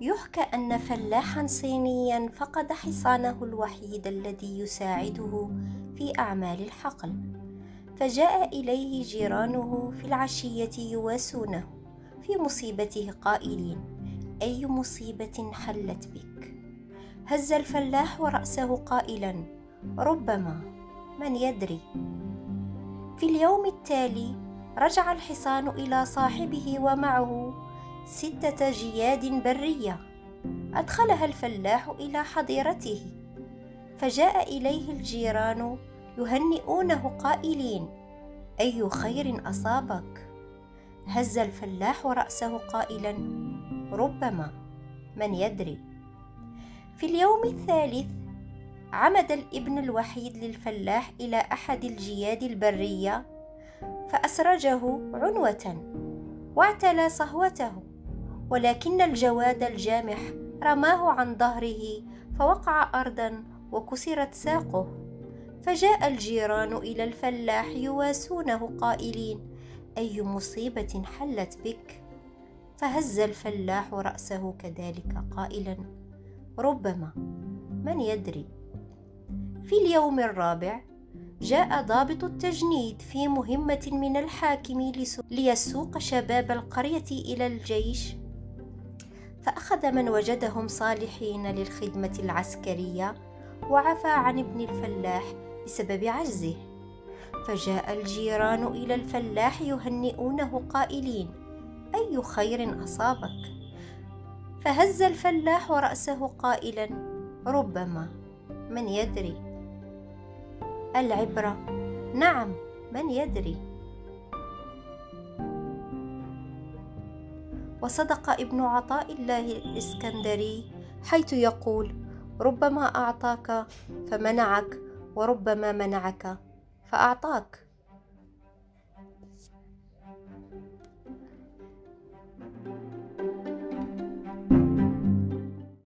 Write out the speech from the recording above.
يحكى أن فلاحا صينيا فقد حصانه الوحيد الذي يساعده في أعمال الحقل. فجاء إليه جيرانه في العشية يواسونه في مصيبته قائلين أي مصيبة حلت بك؟ هز الفلاح رأسه قائلا ربما من يدري. في اليوم التالي رجع الحصان إلى صاحبه ومعه ستة جياد برية. أدخلها الفلاح إلى حظيرته فجاء إليه الجيران يهنئونه قائلين أي خير أصابك؟ هز الفلاح رأسه قائلا ربما من يدري. في اليوم الثالث عمد الابن الوحيد للفلاح إلى أحد الجياد البرية فأسرجه عنوة واعتلى صهوته. ولكن الجواد الجامح رماه عن ظهره فوقع أرضا وكسرت ساقه. فجاء الجيران إلى الفلاح يواسونه قائلين أي مصيبة حلت بك؟ فهز الفلاح رأسه كذلك قائلا ربما من يدري. في اليوم الرابع جاء ضابط التجنيد في مهمة من الحاكم ليسوق شباب القرية إلى الجيش فأخذ من وجدهم صالحين للخدمة العسكرية وعفى عن ابن الفلاح بسبب عجزه. فجاء الجيران إلى الفلاح يهنئونه قائلين أي خير أصابك؟ فهز الفلاح رأسه قائلا ربما من يدري. العبرة نعم من يدري. وصدق ابن عطاء الله الإسكندري حيث يقول ربما أعطاك فمنعك وربما منعك فأعطاك.